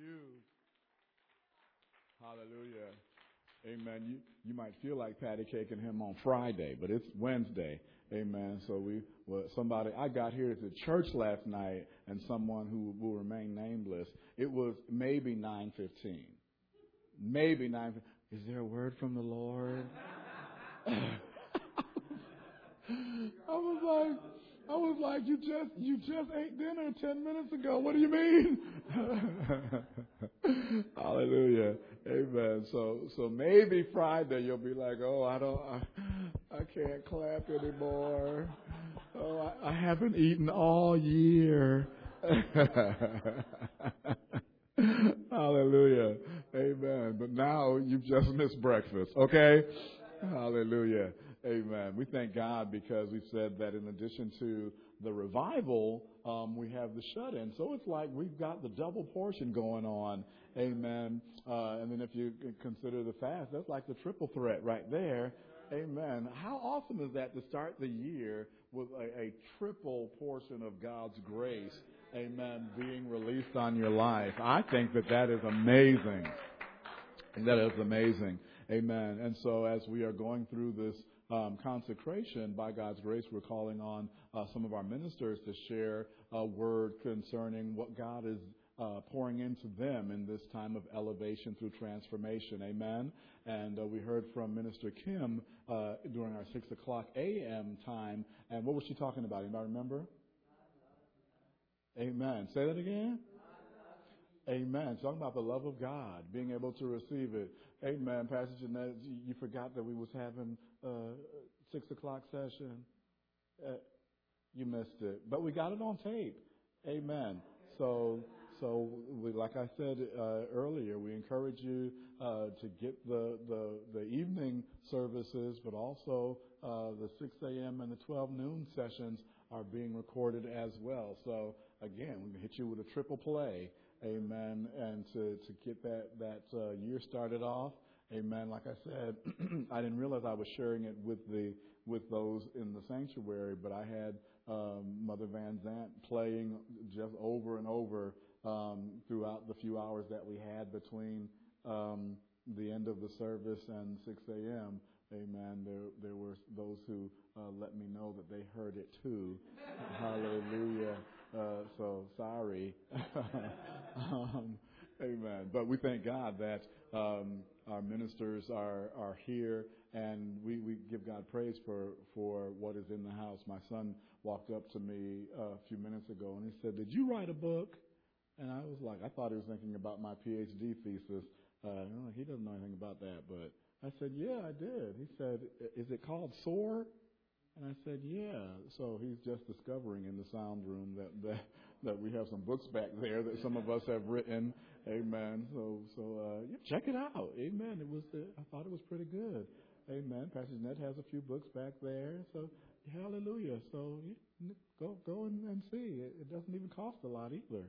you. Hallelujah. Amen. You you might feel like patty caking him on Friday, but it's Wednesday. Amen. So we well somebody I got here to church last night and someone who will remain nameless. It was maybe nine fifteen. Maybe nine is there a word from the Lord? I was like I was like, you just you just ate dinner ten minutes ago. What do you mean? Hallelujah, Amen. So so maybe Friday you'll be like, oh, I don't, I, I can't clap anymore. Oh, I, I haven't eaten all year. Hallelujah, Amen. But now you've just missed breakfast. Okay. Hallelujah. Amen. We thank God because we said that in addition to the revival, um, we have the shut in. So it's like we've got the double portion going on. Amen. Uh, and then if you consider the fast, that's like the triple threat right there. Amen. How awesome is that to start the year with a, a triple portion of God's grace? Amen. Being released on your life. I think that that is amazing. That is amazing. Amen. And so as we are going through this um, consecration, by God's grace, we're calling on uh, some of our ministers to share a word concerning what God is uh, pouring into them in this time of elevation through transformation. Amen. And uh, we heard from Minister Kim uh, during our six o'clock a.m. time. And what was she talking about? Anybody remember? Amen. Say that again. Amen. Talking about the love of God, being able to receive it. Amen. Pastor Jeanette, you forgot that we was having a six o'clock session. Uh, you missed it, but we got it on tape. Amen. So, so we, like I said uh, earlier, we encourage you uh, to get the, the the evening services, but also uh, the 6 a.m. and the 12 noon sessions are being recorded as well. So again, we can hit you with a triple play. Amen. And to, to get that, that uh, year started off, amen. Like I said, I didn't realize I was sharing it with the with those in the sanctuary, but I had um, Mother Van Zant playing just over and over um, throughout the few hours that we had between um, the end of the service and 6 a.m. Amen. There, there were those who uh, let me know that they heard it too. Hallelujah. Uh, so sorry. um, amen. But we thank God that um, our ministers are are here, and we, we give God praise for for what is in the house. My son walked up to me a few minutes ago, and he said, "Did you write a book?" And I was like, I thought he was thinking about my PhD thesis. Uh, he doesn't know anything about that, but I said, Yeah, I did. He said, Is it called SOAR? And I said, Yeah. So he's just discovering in the sound room that that, that we have some books back there that some of us have written. Amen. So so uh, yeah, check it out. Amen. It was uh, I thought it was pretty good. Amen. Pastor Ned has a few books back there. So hallelujah. So yeah, go go and, and see. It, it doesn't even cost a lot either.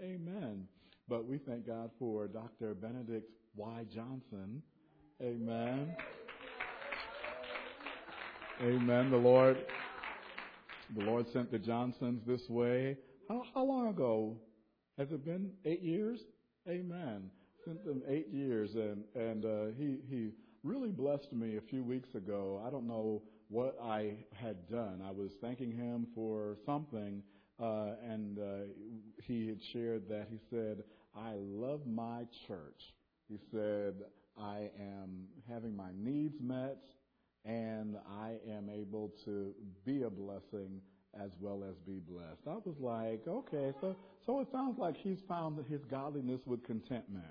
Amen. But we thank God for Dr. Benedict Y. Johnson. Amen. Amen. The Lord, the Lord sent the Johnsons this way. How, how long ago? Has it been eight years? Amen. Sent them eight years, and and uh, he he really blessed me a few weeks ago. I don't know what I had done. I was thanking him for something, uh, and uh, he had shared that he said, "I love my church." He said, I am having my needs met, and I am able to be a blessing as well as be blessed. I was like, okay, so so it sounds like he's found his godliness with contentment.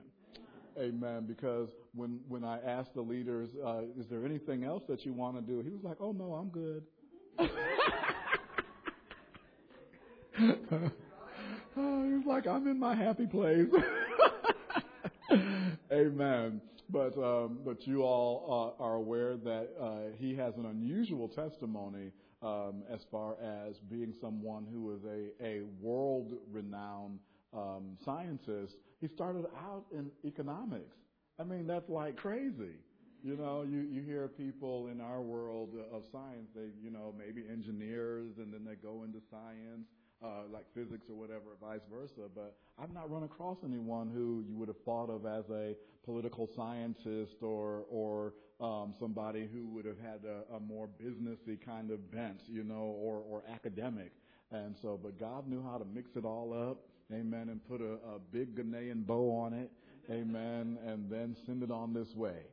Amen. Because when when I asked the leaders, uh, is there anything else that you want to do? He was like, oh no, I'm good. oh, he's like, I'm in my happy place. Amen. But um, but you all uh, are aware that uh, he has an unusual testimony um, as far as being someone who is a a world renowned um, scientist. He started out in economics. I mean that's like crazy. You know, you, you hear people in our world of science, they, you know, maybe engineers and then they go into science uh, like physics or whatever, vice versa. But I've not run across anyone who you would have thought of as a political scientist or or um, somebody who would have had a, a more businessy kind of bent, you know, or or academic. And so, but God knew how to mix it all up, amen, and put a, a big Ghanaian bow on it, amen, and then send it on this way.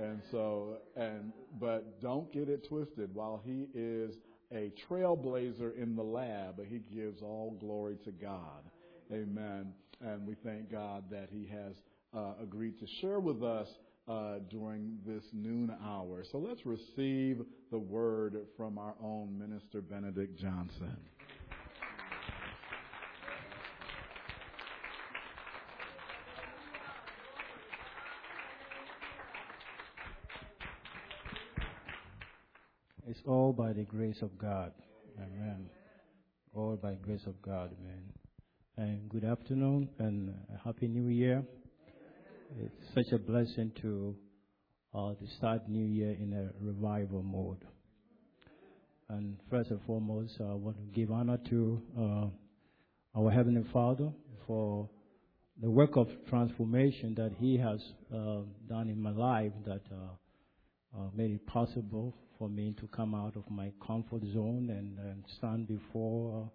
And so, and, but don't get it twisted. While he is a trailblazer in the lab, he gives all glory to God. Amen. And we thank God that he has uh, agreed to share with us uh, during this noon hour. So let's receive the word from our own minister, Benedict Johnson. All by the grace of God. Amen. All by grace of God, amen. And good afternoon and happy new year. It's such a blessing to uh, to start new year in a revival mode. And first and foremost, I want to give honor to uh, our Heavenly Father for the work of transformation that He has uh, done in my life that uh, uh, made it possible for me to come out of my comfort zone and, and stand before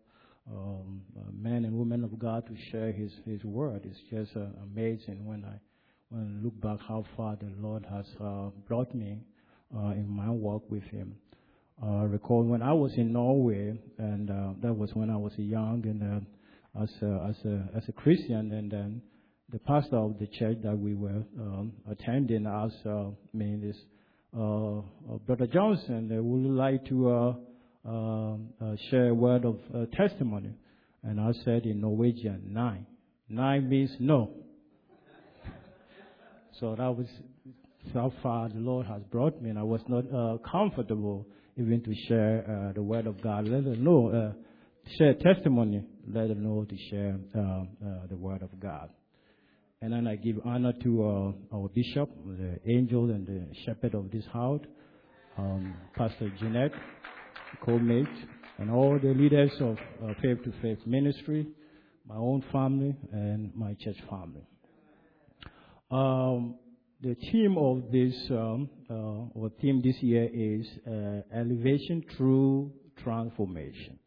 uh, um, uh, men and women of God to share His His word. It's just uh, amazing when I when I look back how far the Lord has uh, brought me uh, in my walk with Him. I recall when I was in Norway, and uh, that was when I was young and as a, as a as a Christian, and then the pastor of the church that we were um, attending asked me this uh, uh, Brother Johnson uh, would like to um, share a word of testimony. And I said in Norwegian, nine. Nine means no. so that was how far the Lord has brought me, and I was not uh, comfortable even to share uh, the word of God. Let them know, uh, share testimony. Let them know to share the word of God. And then I give honor to uh, our bishop, the angel and the shepherd of this house, um, Pastor Jeanette, co-mate, and all the leaders of uh, Faith to Faith ministry, my own family, and my church family. Um, the theme of this, um, uh, or theme this year is uh, elevation through transformation.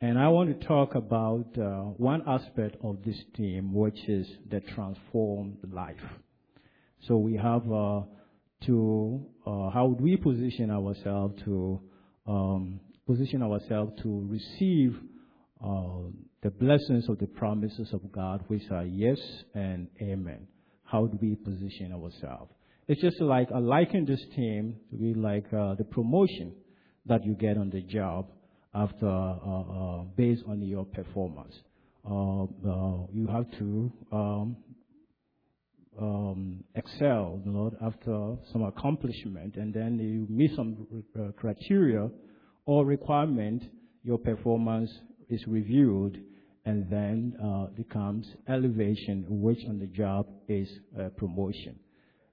And I want to talk about uh, one aspect of this theme, which is the transformed life. So we have uh, to, uh, how do we position ourselves to um, position ourselves to receive uh, the blessings of the promises of God, which are yes and amen. How do we position ourselves? It's just like I liken this theme to be like uh, the promotion that you get on the job after uh, uh, based on your performance. Uh, you have to um, um, excel, know, after some accomplishment, and then you meet some criteria or requirement, your performance is reviewed, and then becomes elevation, which on the job is promotion.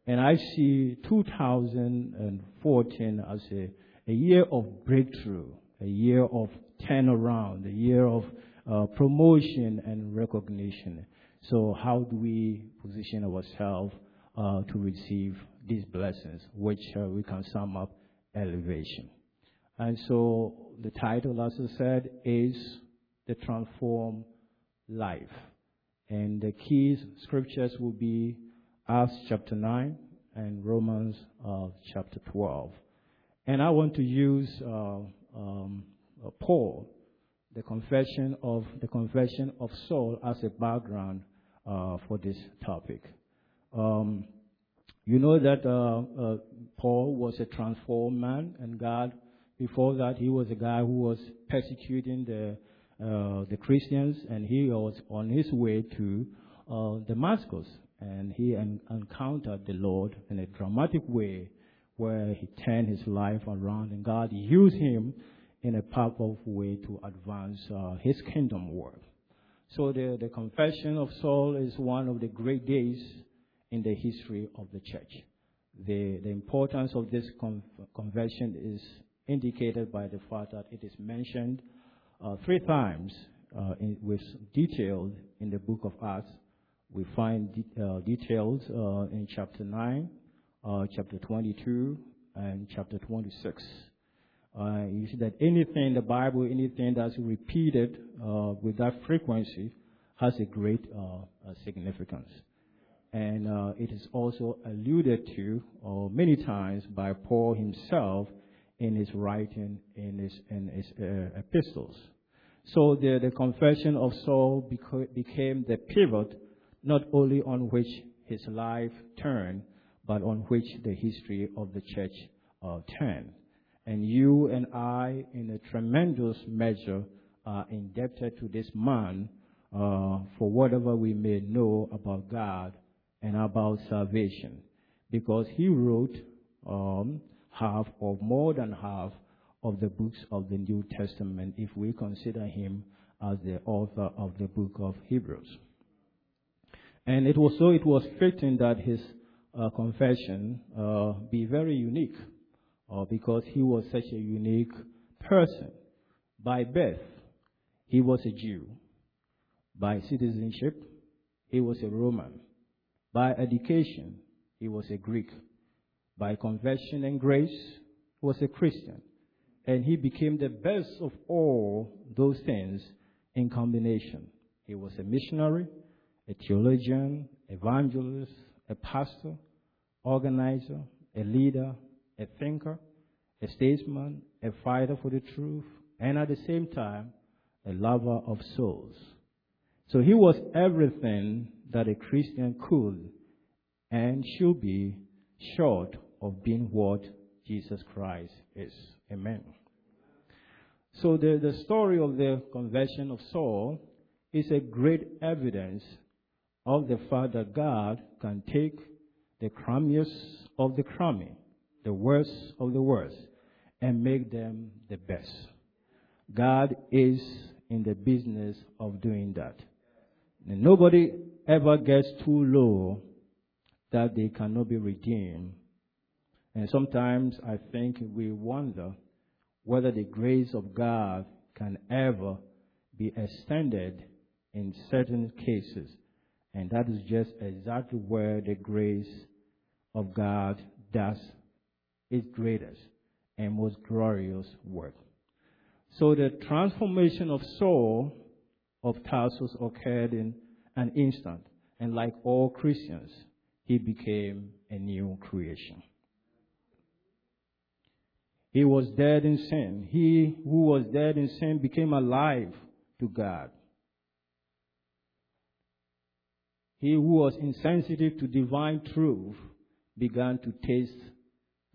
And I see 2014 as a, a year of breakthrough a year of turnaround, a year of uh, promotion and recognition. So how do we position ourselves uh, to receive these blessings, which uh, we can sum up elevation? And so the title, as I said, is the transform life. And the key scriptures will be Acts chapter 9 and Romans uh, chapter 12. And I want to use uh, um, uh, Paul, the confession of the confession of Saul as a background uh, for this topic. Um, you know that uh, uh, Paul was a transformed man, and God, before that, he was a guy who was persecuting the uh, the Christians, and he was on his way to uh, Damascus, and he en- encountered the Lord in a dramatic way where he turned his life around and God used him in a powerful way to advance uh, his kingdom work. So the, the confession of Saul is one of the great days in the history of the church. The, the importance of this con- confession is indicated by the fact that it is mentioned uh, three times uh, in, with detailed in the book of Acts. We find de- uh, details uh, in chapter 9, uh, chapter 22, and chapter 26. Uh, you see that anything in the Bible, anything that's repeated uh, with that frequency, has a great significance. And it is also alluded to many times by Paul himself in his writing, in his, in his epistles. So the, the confession of Saul beca- became the pivot not only on which his life turned, but on which the history of the church uh, turned. And you and I, in a tremendous measure, are indebted to this man uh, for whatever we may know about God and about salvation. Because he wrote um, half or more than half of the books of the New Testament if we consider him as the author of the book of Hebrews. And it was so it was fitting that his uh, confession uh, be very unique uh, because he was such a unique person. By birth, he was a Jew. By citizenship, he was a Roman. By education, he was a Greek. By conversion and grace, he was a Christian. And he became the best of all those things in combination. He was a missionary, a theologian, evangelist, a pastor, organizer, a leader, a thinker, a statesman, a fighter for the truth, and at the same time, a lover of souls. So he was everything that a Christian could and should be short of being what Jesus Christ is. Amen. So the, the story of the conversion of Saul is a great evidence of the Father God can take the crummiest of the crummy, the worst of the worst, and make them the best. God is in the business of doing that. And nobody ever gets too low that they cannot be redeemed. And sometimes I think we wonder whether the grace of God can ever be extended in certain cases. And that is just exactly where the grace of God does its greatest and most glorious work. So the transformation of Saul of Tarsus occurred in an instant. And like all Christians, he became a new creation. He was dead in sin. He who was dead in sin became alive to God. He who was insensitive to divine truth began to taste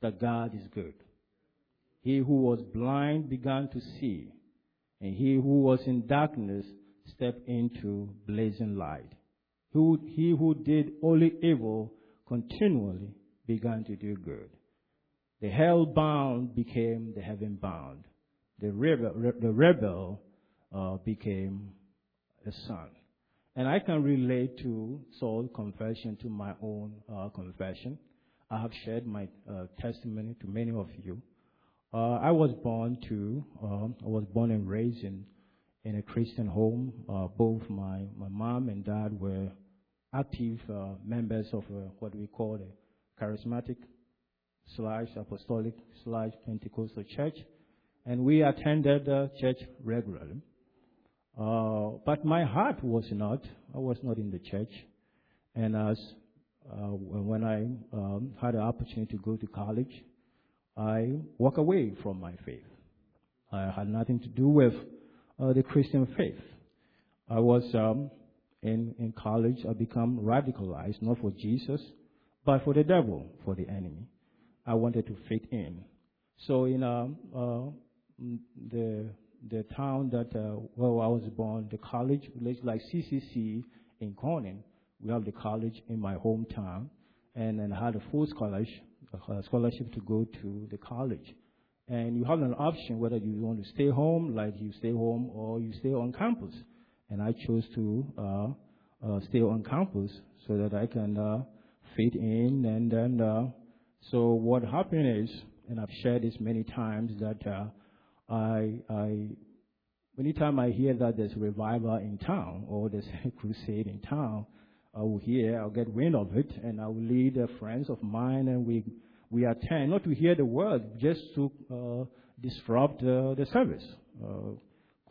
that God is good. He who was blind began to see, and he who was in darkness stepped into blazing light. He who did only evil continually began to do good. The hell bound became the heaven bound. The rebel, the rebel uh, became a son. And I can relate to Saul's confession to my own uh, confession. I have shared my uh, testimony to many of you. Uh, I was born to, um, I was born and raised in, in a Christian home. Uh, both my, my mom and dad were active uh, members of uh, what we call a charismatic slash apostolic slash Pentecostal church. And we attended the church regularly. Uh, but my heart was not. I was not in the church. And as uh, when I um, had the opportunity to go to college, I walked away from my faith. I had nothing to do with uh, the Christian faith. I was um, in in college. I became radicalized, not for Jesus, but for the devil, for the enemy. I wanted to fit in. So in um, uh, the the town that uh, where I was born, the college, like CCC in Corning, we have the college in my hometown, and then I had a full scholarship, a scholarship to go to the college. And you have an option whether you want to stay home, like you stay home, or you stay on campus. And I chose to uh, uh, stay on campus so that I can uh, fit in. And then, uh, so what happened is, and I've shared this many times, that uh, I, I anytime I hear that there's a revival in town or there's a crusade in town, I will hear, I'll get wind of it, and I will lead uh, friends of mine, and we we attend not to hear the word, just to uh, disrupt uh, the service, uh,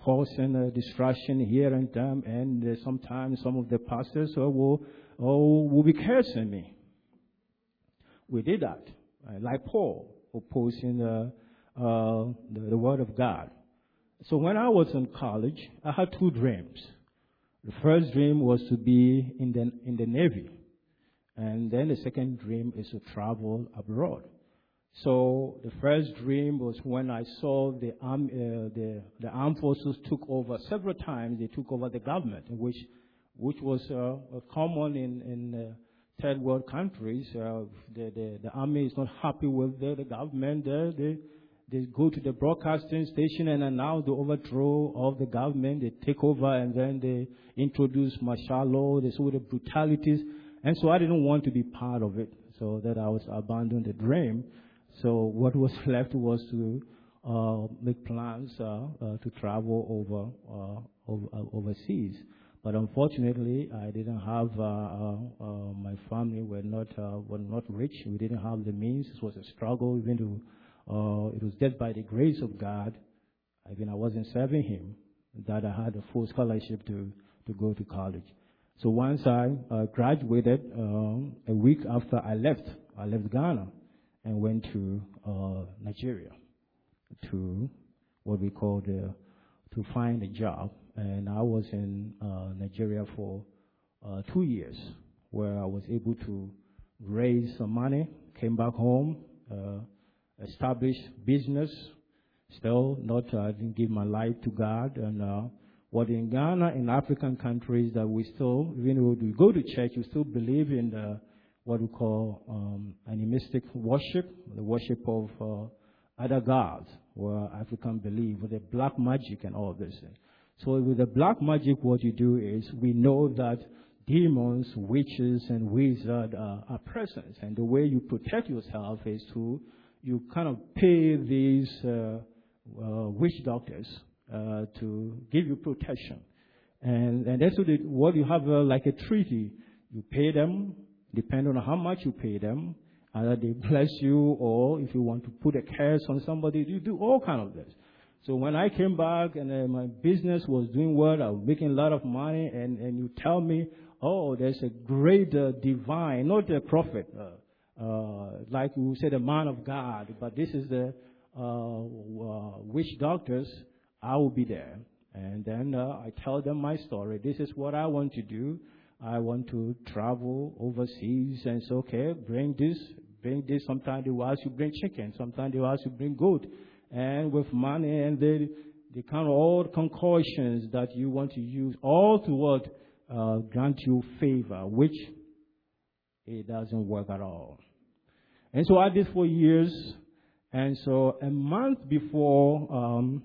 causing a distraction here and there, and uh, sometimes some of the pastors uh, will will be cursing me. We did that, uh, like Paul opposing the, the the word of God. So when I was in college, I had two dreams. The first dream was to be in the, in the Navy. And then the second dream is to travel abroad. So the first dream was when I saw the, arm, uh, the, the armed forces took over several times. They took over the government, which, which was uh, common in, in uh, third world countries. Uh, the, the, the army is not happy with the, the government. They, they, go to the broadcasting station and announce the overthrow of the government. They take over and then they introduce martial law. They saw the brutalities. And so I didn't want to be part of it. So that I was abandoned the dream. So what was left was to uh, make plans uh, uh, to travel over, uh, over uh, overseas. But unfortunately, I didn't have uh, my family were not were not rich. We didn't have the means. It was a struggle even to uh, it was just by the grace of God, even I wasn't serving Him, that I had a full scholarship to, to go to college. So once I uh, graduated, um, a week after I left, I left Ghana and went to uh, Nigeria to what we call the, to find a job. And I was in uh, Nigeria for uh, two years, where I was able to raise some money, came back home, uh, established business. Still, not uh, didn't give my life to God. And uh, what in Ghana, in African countries, that we still, even when we go to church, we still believe in the, what we call um, animistic worship, the worship of uh, other gods, where African believe with the black magic and all this. So with the black magic, what you do is we know that demons, witches, and wizards are, are present, and the way you protect yourself is to you kind of pay these uh, uh, witch doctors uh, to give you protection. And, and that's what, it, what you have uh, like a treaty. You pay them, depending on how much you pay them, either they bless you or if you want to put a curse on somebody, you do all kind of this. So when I came back and uh, my business was doing well, I was making a lot of money, and, and you tell me, oh, there's a great uh, divine, not a prophet, uh, uh, like we said, a man of God, but this is the uh, uh, witch doctors. I will be there, and then uh, I tell them my story. This is what I want to do. I want to travel overseas, and it's okay. Bring this, bring this. Sometimes they will ask you bring chicken. Sometimes they will ask you bring goat, and with money, and they they kind of all concoctions that you want to use, all to what uh, grant you favor, which it doesn't work at all. And so I did for years. And so a month before um,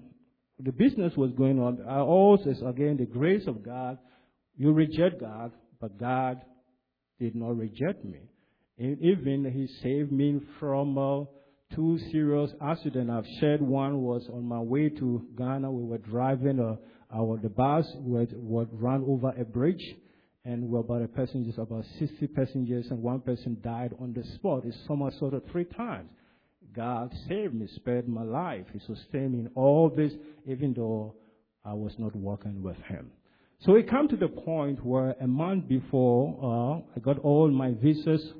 the business was going on, I also, again, the grace of God, you reject God, but God did not reject me. And even He saved me from uh, two serious accidents. I've shared one was on my way to Ghana. We were driving, uh, our, the bus would, would run over a bridge and were about a passengers, about 60 passengers, and one person died on the spot. It's somersaulted three times. God saved me, spared my life. He sustained me in all this, even though I was not working with Him. So it come to the point where a month before, uh, I got all my visas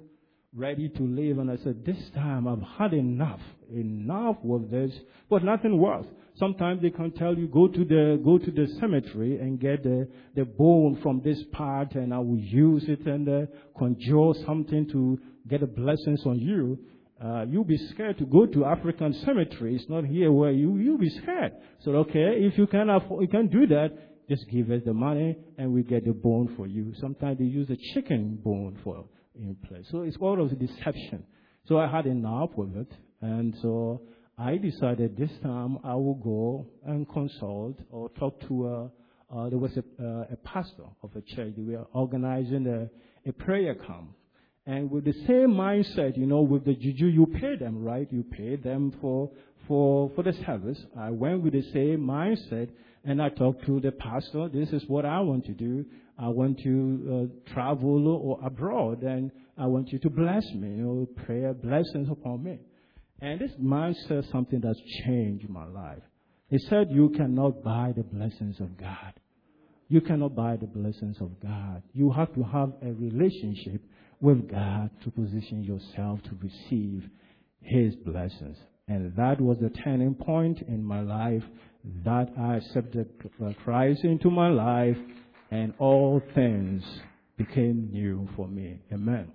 ready to leave, and I said, this time I've had enough. Enough with this, but nothing works. Sometimes they can tell you go to the go to the cemetery and get the, the bone from this part, and I will use it and uh, conjure something to get a blessings on you. Uh, you'll be scared to go to African cemetery. It's not here where you you'll be scared. So okay, if you can afford, you can do that. Just give us the money and we get the bone for you. Sometimes they use a chicken bone for in place. So it's all of the deception. So I had enough with it, and so I decided this time I will go and consult or talk to a, uh, there was a, uh, a pastor of a church. We were organizing a, a prayer camp. And with the same mindset, you know, with the juju, you pay them, right? You pay them for, for, for the service. I went with the same mindset and I talked to the pastor. This is what I want to do. I want to uh, travel or abroad, and I want you to bless me. You know, prayer blessings upon me. And this man said something that's changed my life. He said, "You cannot buy the blessings of God. You cannot buy the blessings of God. You have to have a relationship with God to position yourself to receive His blessings." And that was the turning point in my life that I accepted uh, Christ into my life and all things became new for me. Amen.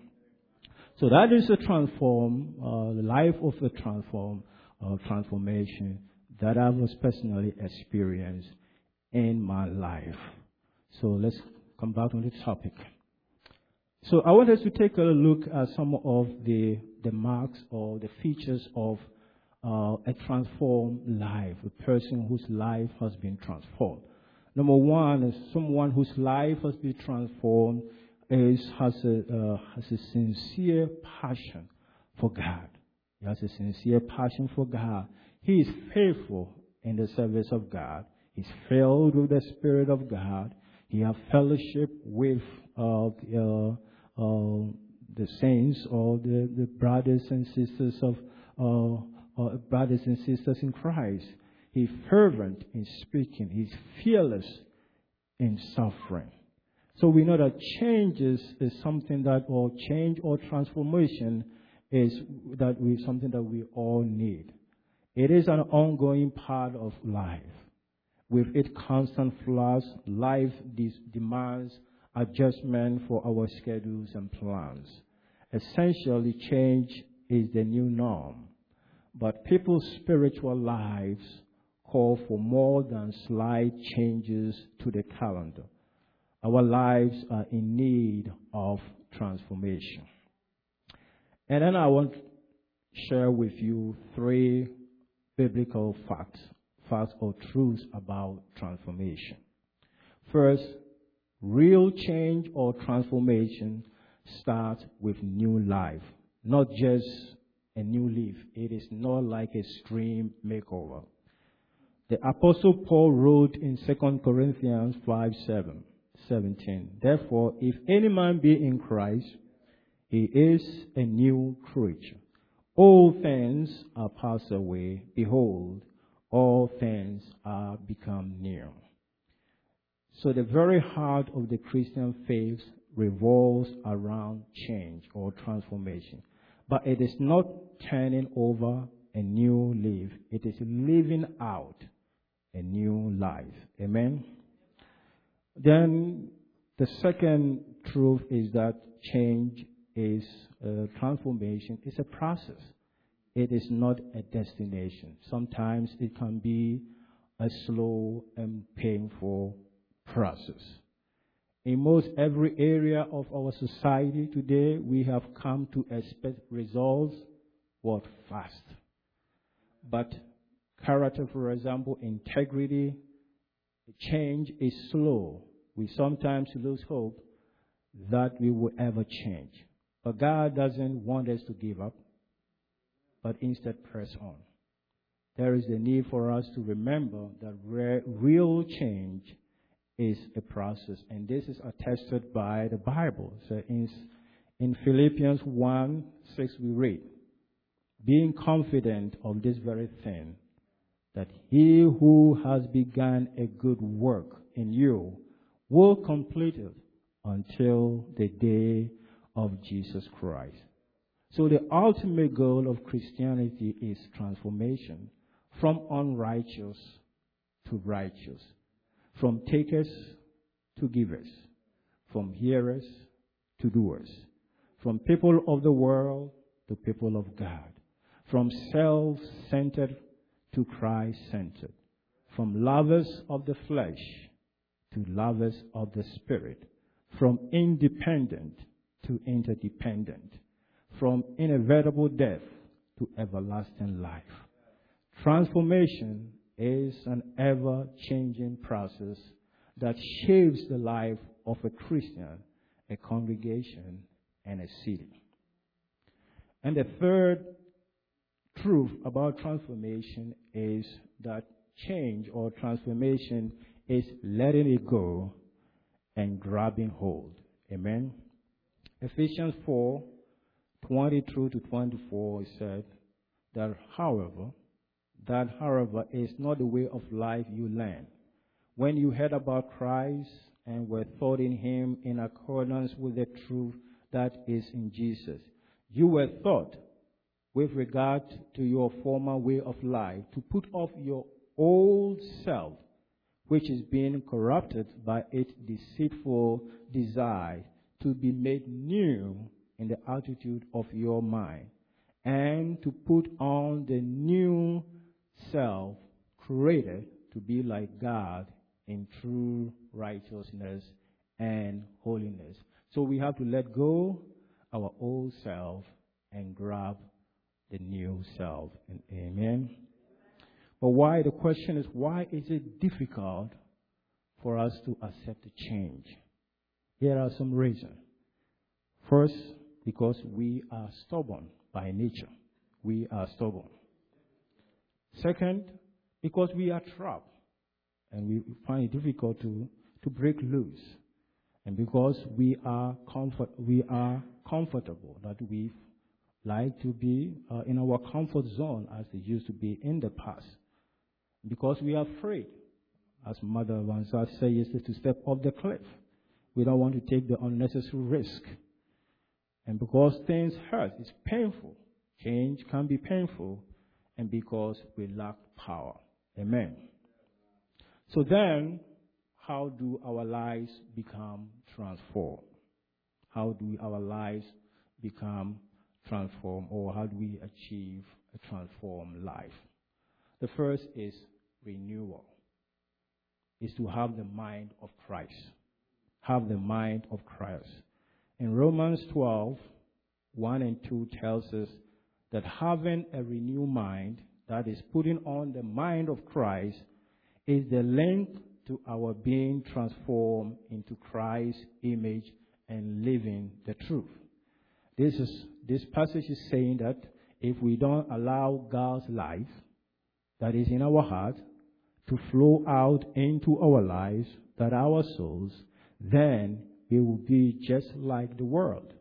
So that is a transform, uh, the life of a transform, uh, transformation that I was personally experienced in my life. So let's come back on the topic. So I want us to take a look at some of the, the marks or the features of uh, a transformed life, a person whose life has been transformed. Number one is someone whose life has been transformed is has a uh, has a sincere passion for God. He has a sincere passion for God. He is faithful in the service of God. He's filled with the Spirit of God. He has fellowship with uh, uh, the saints or the, the brothers and sisters of uh, uh, brothers and sisters in Christ. He's fervent in speaking. He's fearless in suffering. So we know that change is, is something that, or change or transformation is that we something that we all need. It is an ongoing part of life. With its constant flux, life demands adjustment for our schedules and plans. Essentially, change is the new norm. But people's spiritual lives call for more than slight changes to the calendar. Our lives are in need of transformation. And then I want to share with you three biblical facts, facts or truths about transformation. First, real change or transformation starts with new life, not just a new leaf. It is not like a stream makeover. The apostle Paul wrote in 2 Corinthians 5 7, 17, Therefore, if any man be in Christ, he is a new creature. All things are passed away. Behold, all things are become new. So the very heart of the Christian faith revolves around change or transformation. But it is not turning over a new leaf. It is living out a new life. Amen. Then the second truth is that change is a transformation. It's a process. It is not a destination. Sometimes it can be a slow and painful process. In most every area of our society today, we have come to expect results what fast. But character, for example, integrity, change is slow. We sometimes lose hope that we will ever change. But God doesn't want us to give up, but instead press on. There is a need for us to remember that real change is a process, and this is attested by the Bible. So in, in Philippians 1 6, we read, being confident of this very thing, that he who has begun a good work in you will complete it until the day of Jesus Christ. So the ultimate goal of Christianity is transformation from unrighteous to righteous from takers to givers, from hearers to doers, from people of the world to people of God, from self centered to Christ centered, from lovers of the flesh to lovers of the Spirit, from independent to interdependent, from inevitable death to everlasting life. Transformation is an ever changing process that shapes the life of a Christian, a congregation, and a city. And the third truth about transformation is that change or transformation is letting it go and grabbing hold. Amen. Ephesians 4 20 through to 24 said that, however, that, however, is not the way of life you learned. When you heard about Christ and were taught in Him in accordance with the truth that is in Jesus, you were taught with regard to your former way of life to put off your old self, which is being corrupted by its deceitful desire, to be made new in the attitude of your mind, and to put on the new self created to be like God in true righteousness and holiness. So we have to let go our old self and grab the new self. And amen. But why? The question is, why is it difficult for us to accept the change? Here are some reasons. First, because we are stubborn by nature. We are stubborn. Second, because we are trapped and we find it difficult to, to break loose. And because we are comfort, we are comfortable, that we like to be uh, in our comfort zone as they used to be in the past. Because we are afraid, as Mother Van Zant said yesterday, to step off the cliff. We don't want to take the unnecessary risk. And because things hurt, it's painful. Change can be painful. And because we lack power. Amen. So then, how do our lives become transformed? How do our lives become transformed, or how do we achieve a transformed life? The first is renewal, is to have the mind of Christ. Have the mind of Christ. In Romans 12, 1 and 2 tells us that having a renewed mind, that is putting on the mind of Christ, is the link to our being transformed into Christ's image and living the truth. This is this passage is saying that if we don't allow God's life that is in our heart to flow out into our lives, that our souls, then we will be just like the world,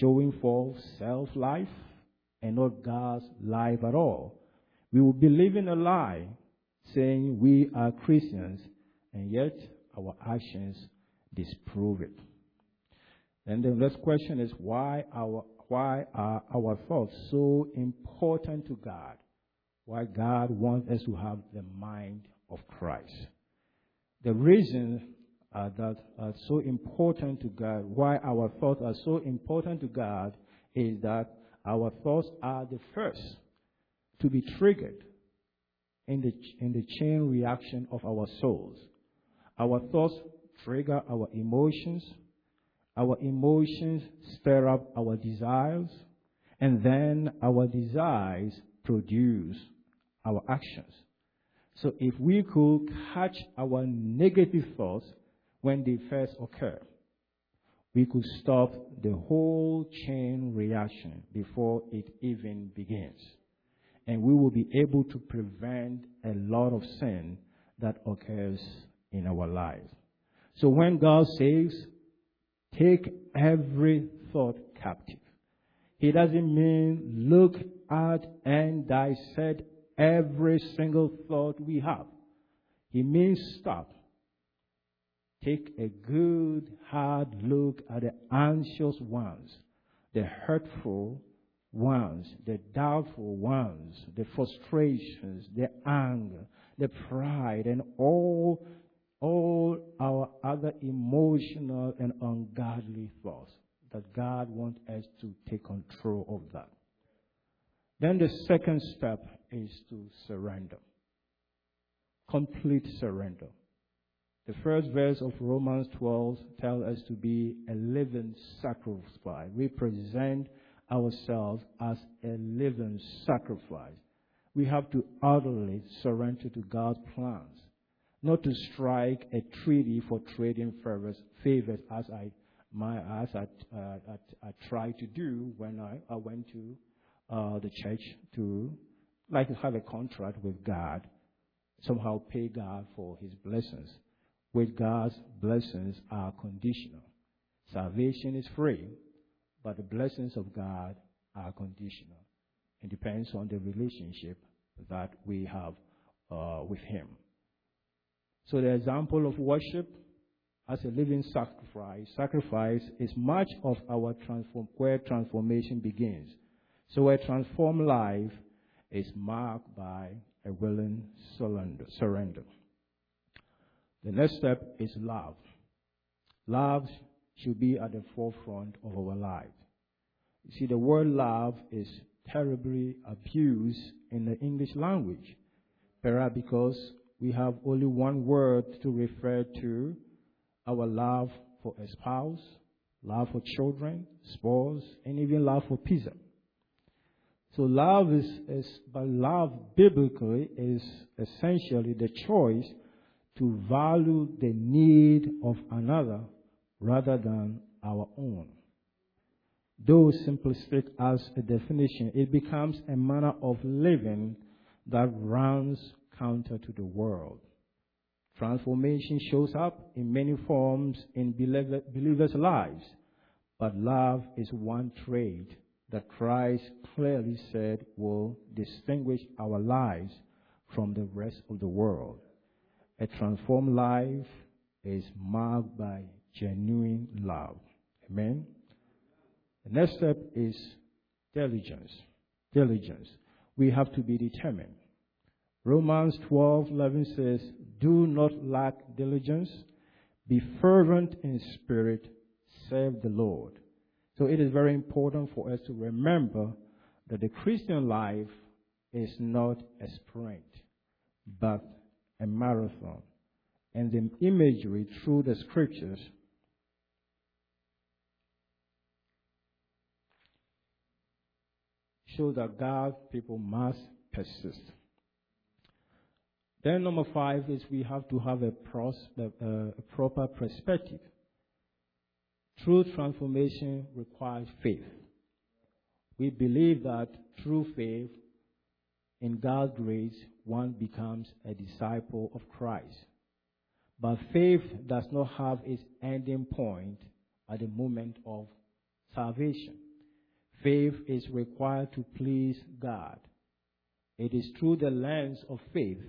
showing forth self life and not God's life at all. We will be living a lie saying we are Christians, and yet our actions disprove it. And the next question is why our why are our thoughts so important to God? Why God wants us to have the mind of Christ? The reason uh, that are so important to God, why our thoughts are so important to God, is that our thoughts are the first to be triggered in the, in the chain reaction of our souls. Our thoughts trigger our emotions. Our emotions stir up our desires. And then our desires produce our actions. So if we could catch our negative thoughts when they first occur, we could stop the whole chain reaction before it even begins and we will be able to prevent a lot of sin that occurs in our lives. So when God says, take every thought captive, He doesn't mean look at and dissect every single thought we have. He means stop. Take a good hard look at the anxious ones, the hurtful, ones, the doubtful ones, the frustrations, the anger, the pride, and all, all our other emotional and ungodly thoughts. That God wants us to take control of that. Then the second step is to surrender. Complete surrender. The first verse of Romans 12 tells us to be a living sacrifice. We present ourselves as a living sacrifice. We have to utterly surrender to God's plans, not to strike a treaty for trading favors, favors as I my as I, uh, I, I, tried to do when I, I went to uh, the church to like to have a contract with God. somehow pay God for his blessings. With God's blessings are conditional. Salvation is free, but the blessings of God are conditional. It depends on the relationship that we have uh, with Him. So the example of worship as a living sacrifice, sacrifice is much of our transform, where transformation begins. So a transformed life is marked by a willing surrender. The next step is love. Love should be at the forefront of our lives. You see, the word love is terribly abused in the English language. Perhaps because we have only one word to refer to our love for a spouse, love for children, spouse, and even love for pizza. So love is, is but love biblically is essentially the choice to value the need of another rather than our own. Though simplistic as a definition, it becomes a manner of living that runs counter to the world. Transformation shows up in many forms in believers' lives, but love is one trait that Christ clearly said will distinguish our lives from the rest of the world. A transformed life is marked by genuine love. Amen. The next step is diligence. Diligence. We have to be determined. Romans 12:11 says, "Do not lack diligence, be fervent in spirit, serve the Lord." So it is very important for us to remember that the Christian life is not a sprint, but a marathon. And the imagery through the scriptures show that God's people must persist. Then number five is we have to have a, pros, a proper perspective. True transformation requires faith. We believe that through faith, in God's grace, one becomes a disciple of Christ. But faith does not have its ending point at the moment of salvation. Faith is required to please God. It is through the lens of faith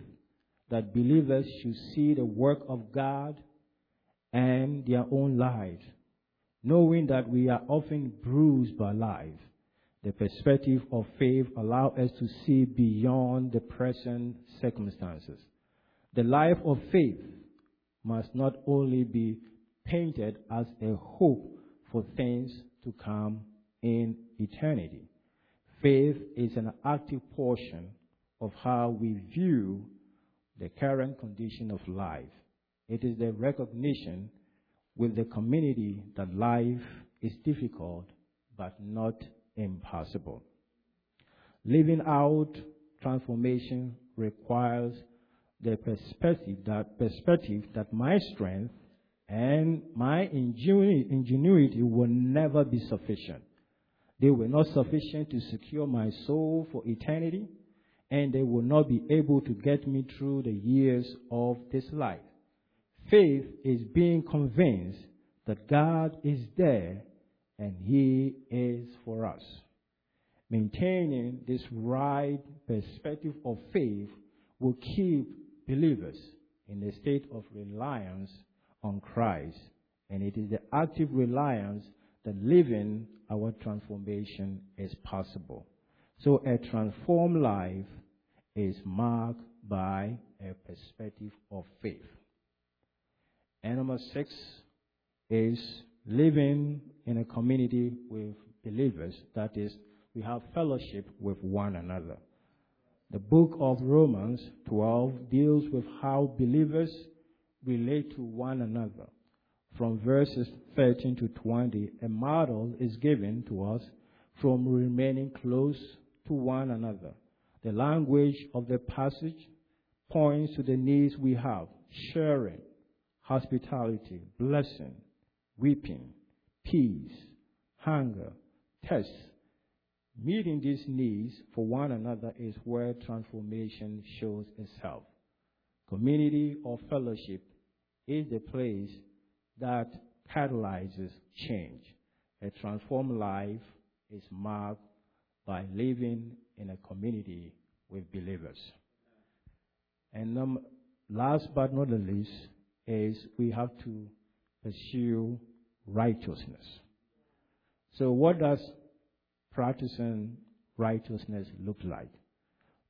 that believers should see the work of God and their own lives, knowing that we are often bruised by life. The perspective of faith allows us to see beyond the present circumstances. The life of faith must not only be painted as a hope for things to come in eternity. Faith is an active portion of how we view the current condition of life. It is the recognition with the community that life is difficult but not impossible. Living out transformation requires the perspective that perspective that my strength and my ingenuity will never be sufficient. They were not sufficient to secure my soul for eternity and they will not be able to get me through the years of this life. Faith is being convinced that God is there and He is for us. Maintaining this right perspective of faith will keep believers in a state of reliance on Christ. And it is the active reliance that living our transformation is possible. So a transformed life is marked by a perspective of faith. And number six is living in a community with believers. That is, we have fellowship with one another. The book of Romans 12 deals with how believers relate to one another. From verses 13 to 20, a model is given to us from remaining close to one another. The language of the passage points to the needs we have sharing, hospitality, blessing, weeping, peace, hunger, thirst. Meeting these needs for one another is where transformation shows itself. Community or fellowship is the place that catalyzes change. A transformed life is marked by living in a community with believers. And um, last but not the least is we have to pursue righteousness. So what does practicing righteousness look like?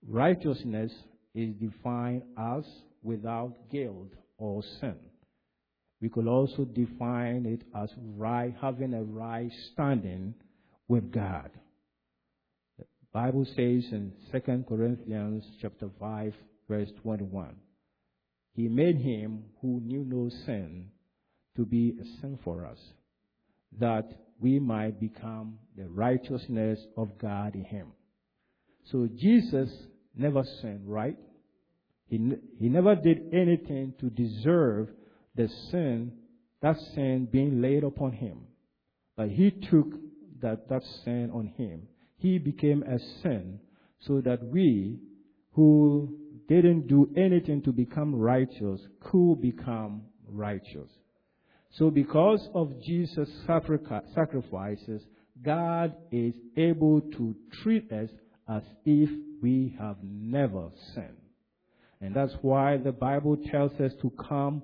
Righteousness is defined as without guilt or sin. We could also define it as right, having a right standing with God. Bible says in 2 Corinthians chapter 5 verse 21, He made him who knew no sin to be a sin for us, that we might become the righteousness of God in him. So Jesus never sinned, right? He, he never did anything to deserve the sin, that sin being laid upon him. But he took that, that sin on him. He became a sin so that we who didn't do anything to become righteous could become righteous. So because of Jesus' sacrifices, God is able to treat us as if we have never sinned. And that's why the Bible tells us to come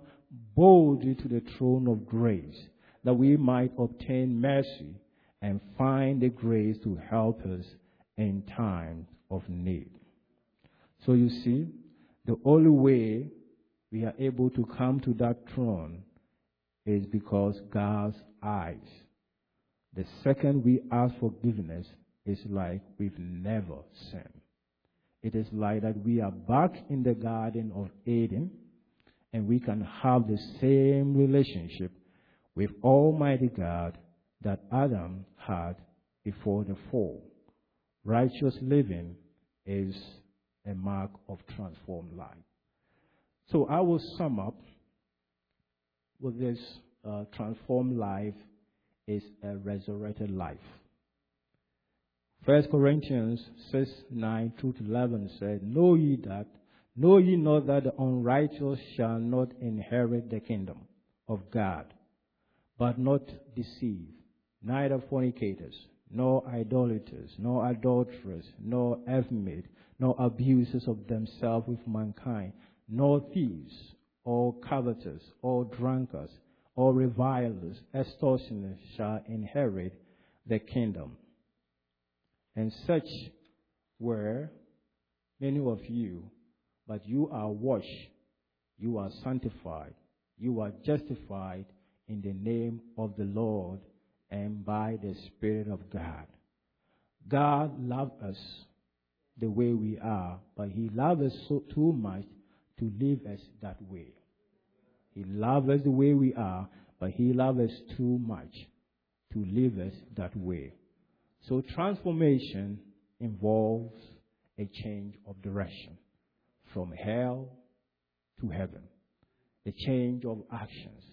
boldly to the throne of grace, that we might obtain mercy and find the grace to help us in times of need. So you see, the only way we are able to come to that throne is because God's eyes. The second we ask forgiveness is like we've never sinned. It is like that we are back in the Garden of Eden and we can have the same relationship with Almighty God that Adam had before the fall. Righteous living is a mark of transformed life. So I will sum up with this uh, transformed life is a resurrected life. First Corinthians 6, 9 through 11 said, Know ye that, know ye not that the unrighteous shall not inherit the kingdom of God, but not deceive, neither fornicators, nor idolaters, nor adulterers, nor effeminate, nor abusers of themselves with mankind, nor thieves, or covetous, or drunkards, or revilers, extortioners shall inherit the kingdom. And such were many of you, but you are washed, you are sanctified, you are justified in the name of the Lord and by the Spirit of God. God loved us the way we are, but He loved us so too much to leave us that way. He loves us the way we are, but He loves us too much to leave us that way. So transformation involves a change of direction from hell to heaven, a change of actions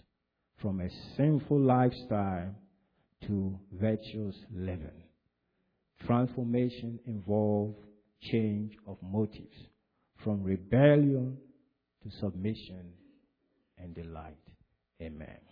from a sinful lifestyle to virtuous living. Transformation involves change of motives from rebellion to submission and delight. Amen.